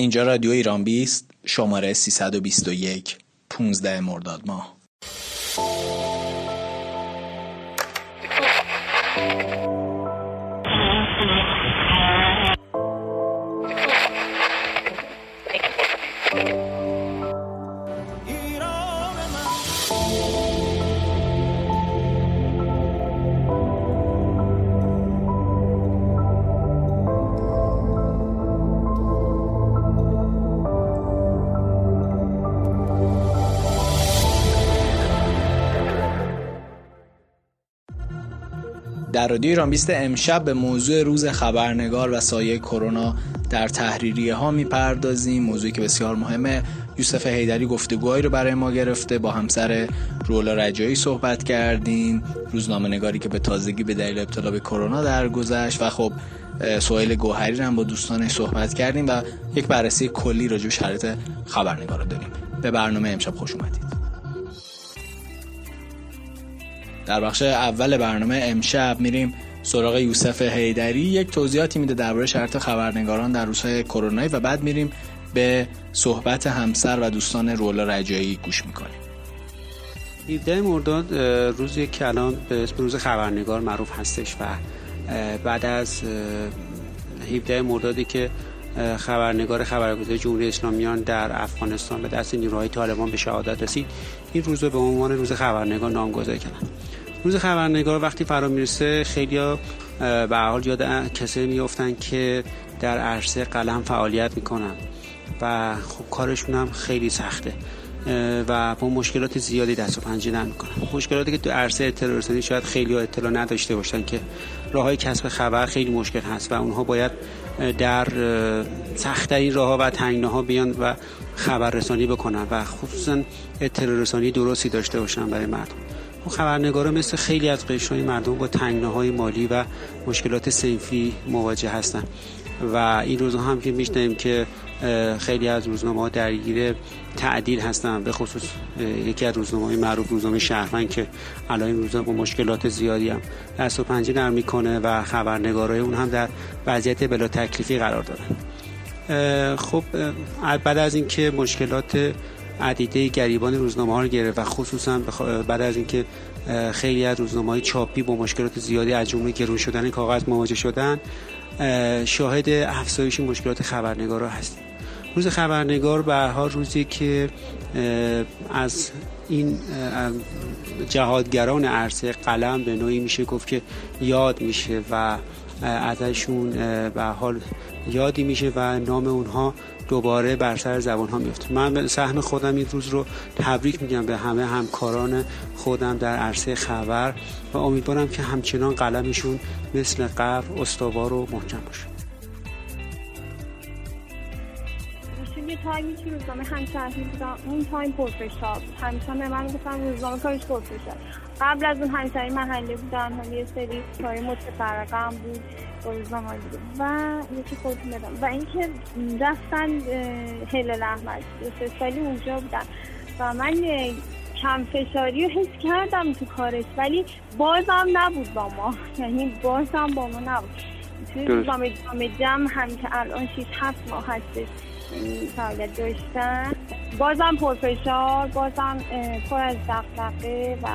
اینجا رادیو ایران بیست شماره 321 15 مرداد ماه. در رادیو ایران 20 امشب به موضوع روز خبرنگار و سایه کرونا در تحریریه ها می‌پردازیم. موضوعی که بسیار مهمه یوسف هیدری گفتگوهایی رو برای ما گرفته با همسر رولا رجایی صحبت کردیم. روزنامه نگاری که به تازگی به دلیل ابتلا به کرونا درگذشت و خب سویل گوهری هم با دوستانش صحبت کردیم و یک بررسی کلی راجع به شرایط خبرنگار داریم. به برنامه امشب خوش اومدید. در بخش اول برنامه امشب میریم سراغ یوسف هیدری یک توضیحاتی میده درباره شرط خبرنگاران در روزهای کرونایی و بعد میریم به صحبت همسر و دوستان رولا رجایی گوش می‌کنیم. 17 مرداد روزی که الان به اسم روز خبرنگار معروف هستش و بعد از 17 مردادی که خبرنگار خبرگزاری جمهوری اسلامیان در افغانستان به دست نیروهای طالبان به شهادت رسید. این روز رو به عنوان روز خبرنگار نامگذاری کردن. روز خبرنگار وقتی فرا می‌رسه خیلی به حال یاد کسی میفتن که در عرصه قلم فعالیت می‌کنن و خب کارشون هم خیلی سخته. و با مشکلات زیادی دست و پنجه نرم می‌کنن مشکلاتی که تو عرصه اطلاع رسانی شاید خیلی اطلاع نداشته باشن که راه های کسب خبر خیلی مشکل هست و اونها باید در سختترین راه ها و تنگنه ها بیان و خبر رسانی بکنن و خصوصا اطلاع رسانی درستی داشته باشن برای مردم. خبرنگارا مثل خیلی از قشرهای مردم با های مالی و مشکلات سنفی مواجه هستن و این روزها هم که میشنیم که خیلی از روزنامه ها درگیر تعدیل هستن به خصوص یکی از روزنامه های معروف روزنامه شهروند که الان این روزا با مشکلات زیادی هم دست و پنجه نرم می‌کنه و خبرنگارای اون هم در وضعیت بلا تکلیفی قرار دارن. خب بعد از اینکه مشکلات عدیده گریبان روزنامه ها رو گرفت و خصوصا بعد از اینکه خیلی از روزنامه های چاپی با مشکلات زیادی از جمله گرون شدن کاغذ مواجه شدن شاهد افزایش مشکلات خبرنگارا هستیم. روز خبرنگار به هر روزی که از این جهادگران عرصه قلم به نوعی میشه گفت که یاد میشه و ازشون به حال یادی میشه و نام اونها دوباره بر سر زبان ها میفته. من به سهم خودم این روز رو تبریک میگم به همه همکاران خودم در عرصه خبر و امیدوارم که همچنان قلمشون مثل قبل استوار و محکم باشه. یه تایمی که روزنامه همشهری بودم اون تایم پرفشار بود. همیشه به من گفتم روزنامه کارش پرفشار قبل از اون همشهری محله بودم. هم یه سری کاری متفرقه بود روزنامه و یکی خودتون بدم و اینکه رفتن هلال احمد سه سالی اونجا بودن و من کم فشاری رو حس کردم تو کارش. ولی بازم نبود با ما. یعنی بازم با ما نبود. توی روزنامه جمع هم که الان 6 هفت ماه هستش. فعالیت داشتن. بازم پرفشار بازم پر از دقدقه و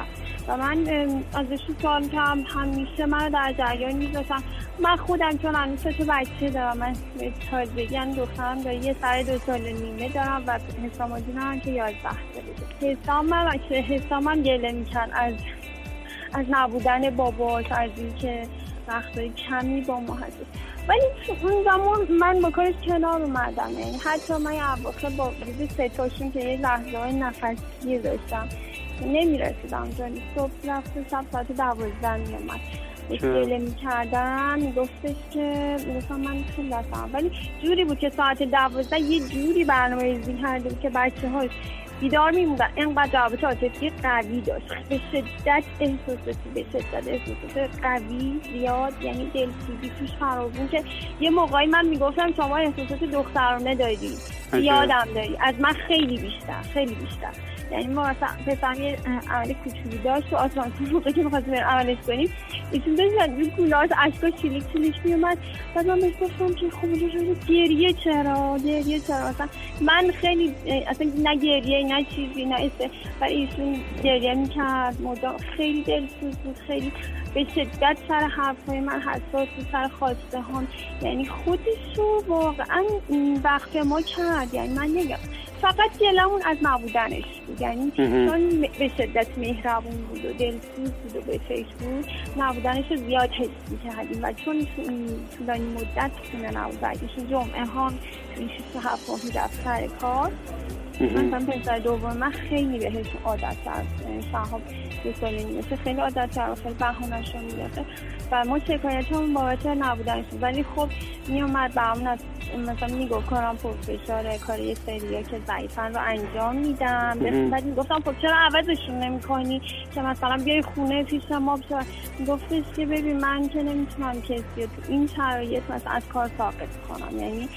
و من ازشون سوال کردم همیشه منو در جریان میذاشتم من خودم چون هنوز تو بچه دارم من تازگی هم دخترم داره یه سر دو سال نیمه دارم و حسام هم که یازده ساله حسام من حسام هم گله میکن از از نبودن باباش از اینکه وقتای کمی با ما هست ولی اون زمان من با کارش کنار اومدم. یعنی حتی من اواخر با ویزی سه که یه لحظه های نفسی داشتم نمی‌رسیدم. جانی صبح رفته شب ساعت دوازده میامد گله می‌کردم. میگفتش که می‌گفتم من خیلی دستم ولی جوری بود که ساعت دوازده یه جوری برنامه ریزی کرده بود که بچه هاش بیدار میموندن اینقدر جوابط عاطفی قوی داشت. به شدت احساساتی به شدت احساسات قوی زیاد یعنی دلسوزی توش فراوون که یه موقعی من می‌گفتم شما احساسات دخترانه داری. یادم داری. از من خیلی بیشتر خیلی بیشتر. یعنی ما مثلا پسرم یه عمل کوچولو داشت و آسانسور موقع که می‌خواستیم عملش کنیم ایشون داشت روی گوله‌هاش اشکا چیلیک چیلیک میومد بعد من بهش گفتم که خب گریه چرا؟ گریه چرا؟ مثلا من خیلی اصلا نه گریه نه چیزی نه است و ایشون گریه می‌کرد مدام خیلی دلسوز بود خیلی به شدت سر حرفهای من حساس سر خواسته هم یعنی خودش رو واقعا وقت ما کرد. یعنی من نگم. فقط دلمون از نبودنش بود. یعنی چون به شدت مهربون بود و دلسوز بود و به فکر بود نبودنش رو زیاد حس کردیم و چون طولانی مدت خونه نبود برگشت جمعه ها این شیست هفت می‌رفت سر کار مثلا پسر دوم من خیلی بهش عادت کرد شهاب سال نیمه خیلی عادت کرد خیلی بهانش رو می‌داده و ما شکایت همون بابت نبودنش ولی خب میومد برامون از مثلا می‌گفت کارم پرفشاره کار یه سریا که ضعیفن رو انجام میدم. بعد می‌گفتم خب چرا عوضشون نمی‌کنی؟ که مثلا بیای خونه پیش ما بشه. میگفتش که ببین من که نمی‌تونم کسی تو این شرایط مثلا از کار ساقط کنم. یعنی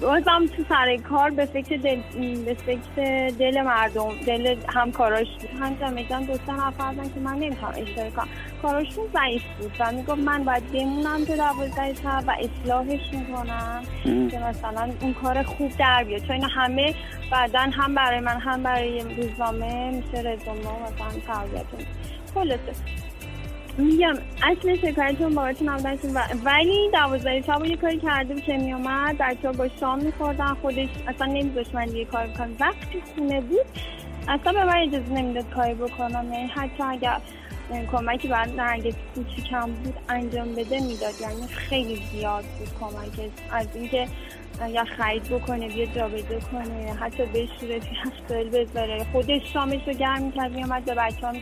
بازم تو سر کار به فکر دل به فکر دل مردم دل همکاراش بود. هم میگن دو سه نفر که من نمی‌تونم اشتراک کنم. کاراشون ضعیف بود و می‌گفت من باید بمونم تو دوازده شب و اصلاحش می‌کنم که مثلا اون کار خوب در بیاد. چون همه بعدا هم برای من هم برای روزنامه میشه رزومه مثلا تربیتون خلاصه. میگم اصل شکایتون بابت نبودنشون ولی دوازده شب یه کاری کرده که میومد بچه با شام میخوردن. خودش اصلا نمیذاش من یه کار بکنم. وقتی خونه بود اصلا به من اجازه نمی‌داد کاری بکنم. یعنی حتی اگر کمکی بعد نرگس کوچیکم بود انجام بده می‌داد. یعنی خیلی زیاد بود کمک. از اینکه یا خرید بکنه بیا جابجا کنه حتی بشوره توی بذاره. خودش شامش رو گرم می‌کرد میامد به بچه هم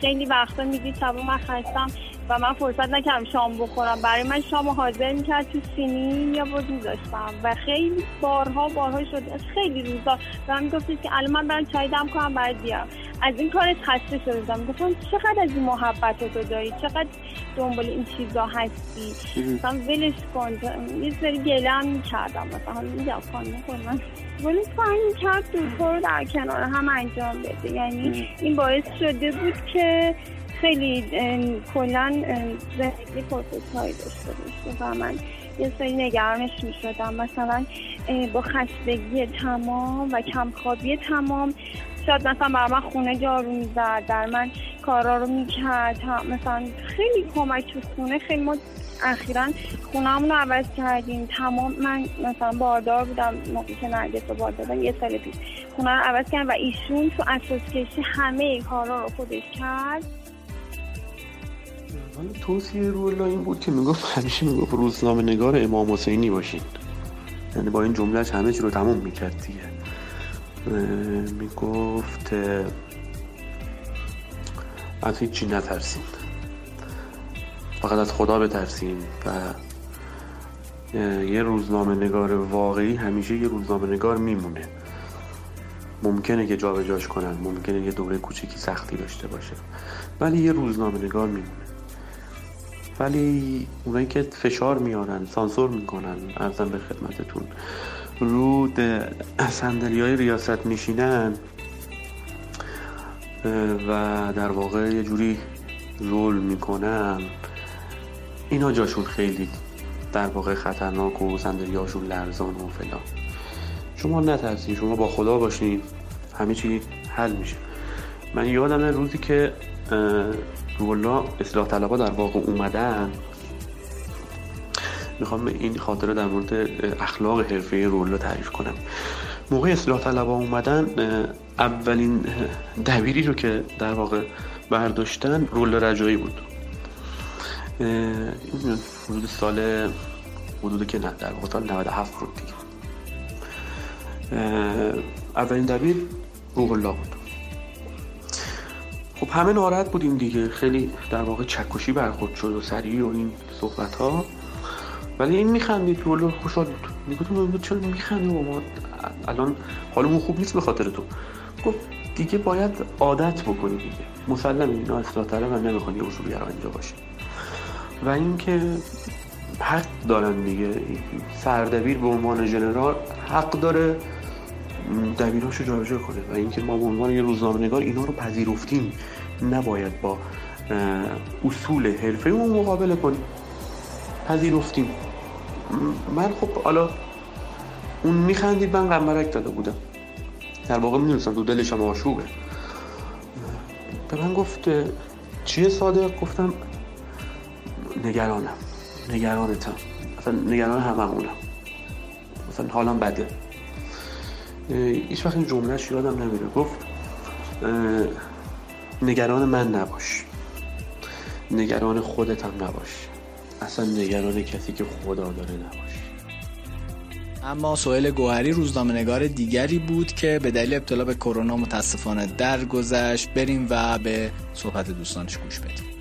خیلی وقتا می‌دید شبا من خستم و من فرصت نکردم شام بخورم. برای من شام حاضر می‌کرد تو سینی یا بود میذاشتم و خیلی بارها بارها شد. خیلی روزا و من گفتید که الان من برم چای دم کنم بعد بیام. از این کارش خسته شده بودم. گفتم چقدر از این محبت رو داری؟ چقدر دنبال این چیزا هستی؟ مثلا ولش کن. یه سری گله هم می‌کردم مثلا میگم خانم من ولی سعی می‌کرد دوتا رو در کنار هم انجام بده. یعنی این باعث شده بود که خیلی کلا زندگی پرسش داشته باشه و من یه سری نگرانش می شدم مثلا با خستگی تمام و کمخوابی تمام. شاید مثلا بر من خونه جارو می‌زد در من کارا رو می‌کرد. مثلا خیلی کمک تو خونه. خیلی ما اخیرا خونهمون رو عوض کردیم. تمام من مثلا باردار بودم. موقعی که نرگس رو باردار یه سال پیش خونه رو عوض کردم و ایشون تو اساس کشی همه کارا رو خودش کرد. توصیه رولا این بود که می‌گفت همیشه می‌گفت روزنامه نگار امام حسینی باشین. یعنی با این جملهش همه چی رو تموم می‌کرد دیگه. می‌گفت از هیچی نترسین. فقط از خدا بترسین و یه روزنامه نگار واقعی همیشه یه روزنامه نگار میمونه. ممکنه که جابجاش کنن ممکنه یه دوره کوچیکی سختی داشته باشه. ولی یه روزنامه نگار میمونه. ولی اونایی که فشار میارن سانسور می‌کنن ارزم به خدمتتون. رود سندلی های ریاست میشینن و در واقع یه جوری رول می‌کنن. اینا جاشون خیلی در واقع خطرناک و سندلی هاشون لرزان و فلان. شما نترسید شما با خدا باشین. همه چی حل میشه. من یادم روزی که رولا اصلاح طلبا در واقع اومدن. می‌خوام این خاطره در مورد اخلاق حرفه رولا تعریف کنم. موقع اصلاح طلبا اومدن اولین دبیری رو که در واقع برداشتن رول رجایی بود. حدود سال حدود که نه در واقع سال 97 بود دیگه. اولین دبیر رولا بود. خب همه ناراحت بودیم دیگه. خیلی در واقع چکشی برخورد شد و سریع و این صحبت ها ولی این میخندید. رولا خوشحال بود. می‌گفتم چرا میخندی و ما الان حالمون خوب نیست به خاطر تو. گفت دیگه باید عادت بکنی دیگه. مسلم اینا اصلاح طلب هم نمی‌خوان یه اصولگرا اینجا باشه. و اینکه حق دارن دیگه. سردبیر به عنوان جنرال حق داره. دبیراشو جابجا کنه و اینکه ما به عنوان یه روزنامه نگار اینا رو پذیرفتیم نباید با اصول حرفه اون مقابله کنیم. پذیرفتیم. من خب حالا اون میخندید من قمرک داده بودم. در واقع می‌دونستم تو دلش هم آشوبه. به من گفت چیه صادق؟ گفتم نگرانم. نگرانتم. مثلا نگران هممونم. مثلا حالم بده. هیچ وقت این جملهش یادم نمیره. گفت نگران من نباش. نگران خودت هم نباش. اصلا نگران کسی که خدا داره نباش. اما سوهل گوهری روزنامه نگار دیگری بود که به دلیل ابتلا به کرونا متاسفانه درگذشت. بریم و به صحبت دوستانش گوش بدیم.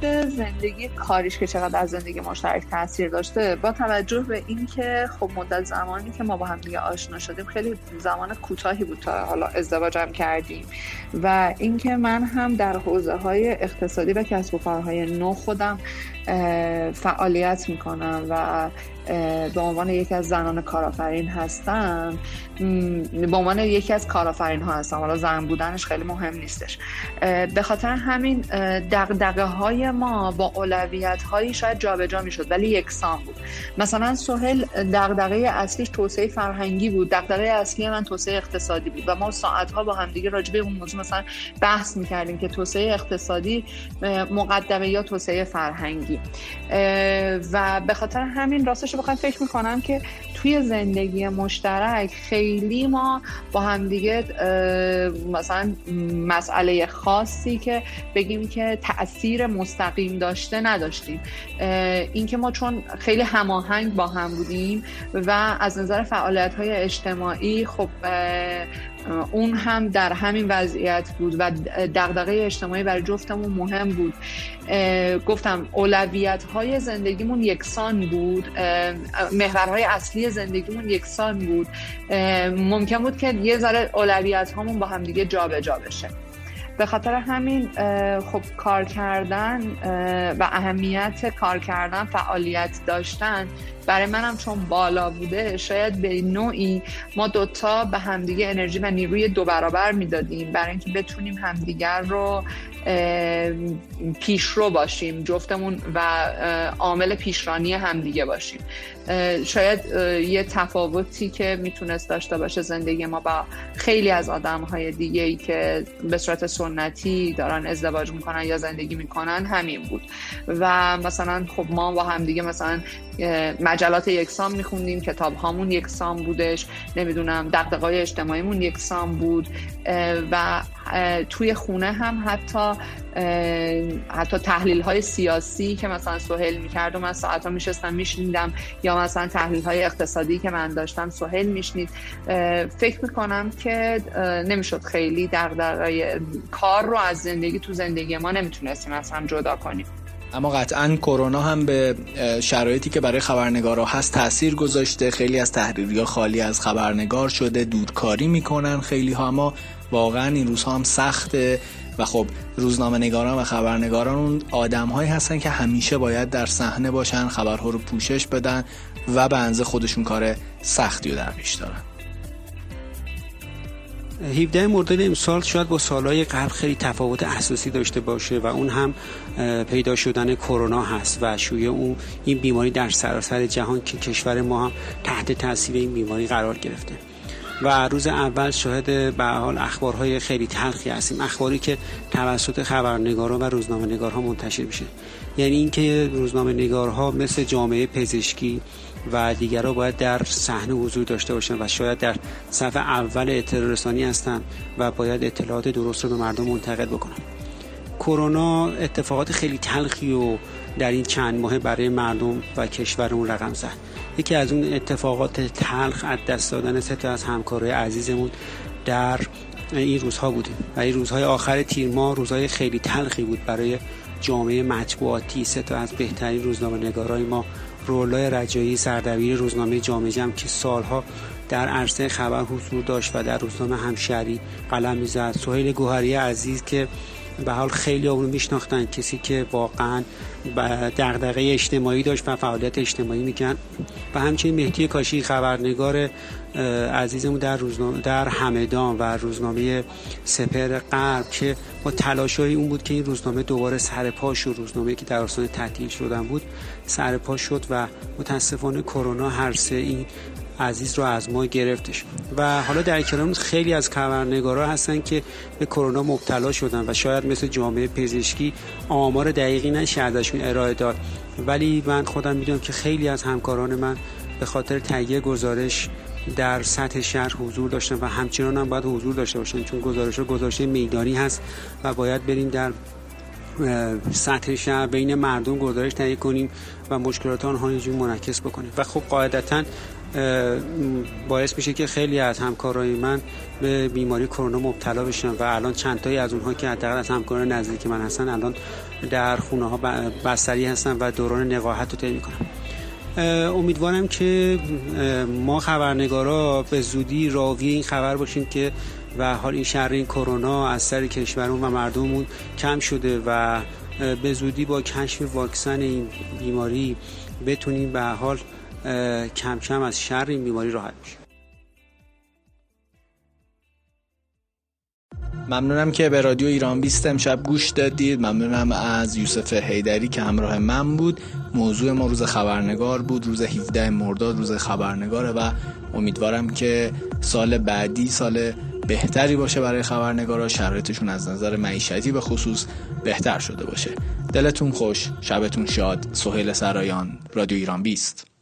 به زندگی کاریش که چقدر از زندگی مشترک تاثیر داشته با توجه به اینکه خب مدت زمانی که ما با هم دیگه آشنا شدیم خیلی زمان کوتاهی بود تا حالا ازدواجم کردیم. و اینکه من هم در حوزه های اقتصادی و کسب و کارهای نو خودم فعالیت می‌کنم و به عنوان یکی از زنان کارآفرین هستم به عنوان یکی از کارآفرین ها هستم حالا زن بودنش خیلی مهم نیستش. به خاطر همین دقدقه های ما با اولویت هایی شاید جابجا می‌شد ولی یکسان بود. مثلا سهل دغدغه اصلیش توسعه فرهنگی بود. دغدغه اصلی من توسعه اقتصادی بود و ما ساعت ها با همدیگه راجع به اون موضوع مثلا بحث می‌کردیم که توسعه اقتصادی مقدمه یا توسعه فرهنگی. و به خاطر همین راستش رو بخوام فکر می‌کنم که توی زندگی مشترک خیلی ما با همدیگه مثلا مسئله خاصی که بگیم که تاثیر مستقیم داشته نداشتیم. اینکه ما چون خیلی هماهنگ با هم بودیم و از نظر فعالیت های اجتماعی خب اون هم در همین وضعیت بود و دغدغه اجتماعی برای جفتمون مهم بود. گفتم اولویت های زندگیمون یکسان بود. محورهای اصلی زندگیمون یکسان بود. ممکن بود که یه ذره اولویت هامون با هم دیگه جابجا بشه. به خاطر همین خب کار کردن و اهمیت کار کردن فعالیت داشتن برای منم چون بالا بوده شاید به نوعی ما دوتا به همدیگه انرژی و نیروی دو برابر می‌دادیم برای اینکه بتونیم همدیگر رو پیشرو باشیم جفتمون و عامل پیشرانی همدیگه باشیم. شاید یه تفاوتی که می‌تونست داشته باشه زندگی ما با خیلی از آدم های دیگه ای که به صورت سنتی دارن ازدواج می‌کنن یا زندگی می‌کنن همین بود. و مثلا خب ما با همدیگه مثلا مجلات یکسان میخوندیم کتاب هامون یکسان بودش نمی‌دونم دقدقای اجتماعیمون یکسان بود و توی خونه هم حتی حتی تحلیل های سیاسی که مثلا سهل می‌کرد و من ساعت ها میشستم میشنیدم یا مثلا تحلیل های اقتصادی که من داشتم سهل میشنید. فکر می‌کنم که نمی‌شد خیلی دقدقای کار رو از زندگی تو زندگی ما نمی‌تونستیم اصلا جدا کنیم. اما قطعا کرونا هم به شرایطی که برای خبرنگارا هست تاثیر گذاشته. خیلی از تحریری خالی از خبرنگار شده دودکاری می‌کنن خیلی ها اما واقعا این روزها هم سخته. و خب روزنامه نگاران و خبرنگاران اون آدم هایی هستن که همیشه باید در صحنه باشن خبرها رو پوشش بدن و به انزه خودشون کار سختی رو در پیش دارن. 17 مرداد امسال شاید با سالهای قبل خیلی تفاوت اساسی داشته باشه و اون هم پیدا شدن کرونا هست و شویه اون این بیماری در سراسر جهان که کشور ما هم تحت تاثیر این بیماری قرار گرفته. و روز اول شاهد به حال اخبارهای خیلی تلخی هستیم. اخباری که توسط خبرنگاران و روزنامه نگارها منتشر میشه. یعنی اینکه روزنامه نگارها مثل جامعه پزشکی و دیگرها باید در صحنه حضور داشته باشن و شاید در صفحه اول اطلاع رسانی هستن و باید اطلاعات درست رو به مردم منتقل بکنن. کرونا اتفاقات خیلی تلخی و در این چند ماه برای مردم و کشورمون رقم زد. یکی از اون اتفاقات تلخ از دست دادن سه از همکارای عزیزمون در این روزها بودیم. و این روزهای آخر تیر ماه روزهای خیلی تلخی بود برای جامعه مطبوعاتی. سه تا از بهترین روزنامه نگارای ما رولای رجایی سردبیر روزنامه جامعه جمع که سالها در عرصه خبر حضور داشت و در روزنامه همشهری قلم می‌زد. سهیل گوهری عزیز که به حال خیلی اونو میشناختن. کسی که واقعا دغدغه اجتماعی داشت و فعالیت اجتماعی میکن و همچنین مهدی کاشی خبرنگار عزیزمون در روزنامه در همدان و روزنامه سپر غرب که با تلاشای اون بود که این روزنامه دوباره سر پاش و روزنامه که در آستانه تعطیل شدن بود سر پا شد و متاسفانه کرونا هر سه این عزیز رو از ما گرفتش. و حالا در کنار خیلی از خبرنگارا هستن که به کرونا مبتلا شدن و شاید مثل جامعه پزشکی آمار دقیقی نشه ازشون ارائه داد. ولی من خودم می‌دونم که خیلی از همکاران من به خاطر تهیه گزارش در سطح شهر حضور داشتن و همچنان هم باید حضور داشته باشن چون گزارش گزارش میدانی هست و باید بریم در سطح شهر بین مردم گزارش تهیه کنیم و مشکلات آنها اینجور منعکس بکنیم. و خب قاعدتا باعث میشه که خیلی از همکارای من به بیماری کرونا مبتلا بشن و الان چند تایی از اونها که حداقل از همکاران نزدیک من هستن الان در خونه ها بستری هستن و دوران نقاهت رو طی می‌کنن. امیدوارم که ما خبرنگارا به زودی راوی این خبر باشیم که و حال این شر این کرونا از سر کشورمون و مردممون کم شده و به زودی با کشف واکسن این بیماری بتونیم به حال کم کم از شر این بیماری راحت بشیم ممنونم که به رادیو ایران 20 امشب گوش دادید. ممنونم از یوسف هیدری که همراه من بود. موضوع ما روز خبرنگار بود. روز 17 مرداد روز خبرنگاره و امیدوارم که سال بعدی سال بهتری باشه برای خبرنگارا. شرایطشون از نظر معیشتی به خصوص بهتر شده باشه. دلتون خوش شبتون شاد. سهیل سرایان رادیو ایران 20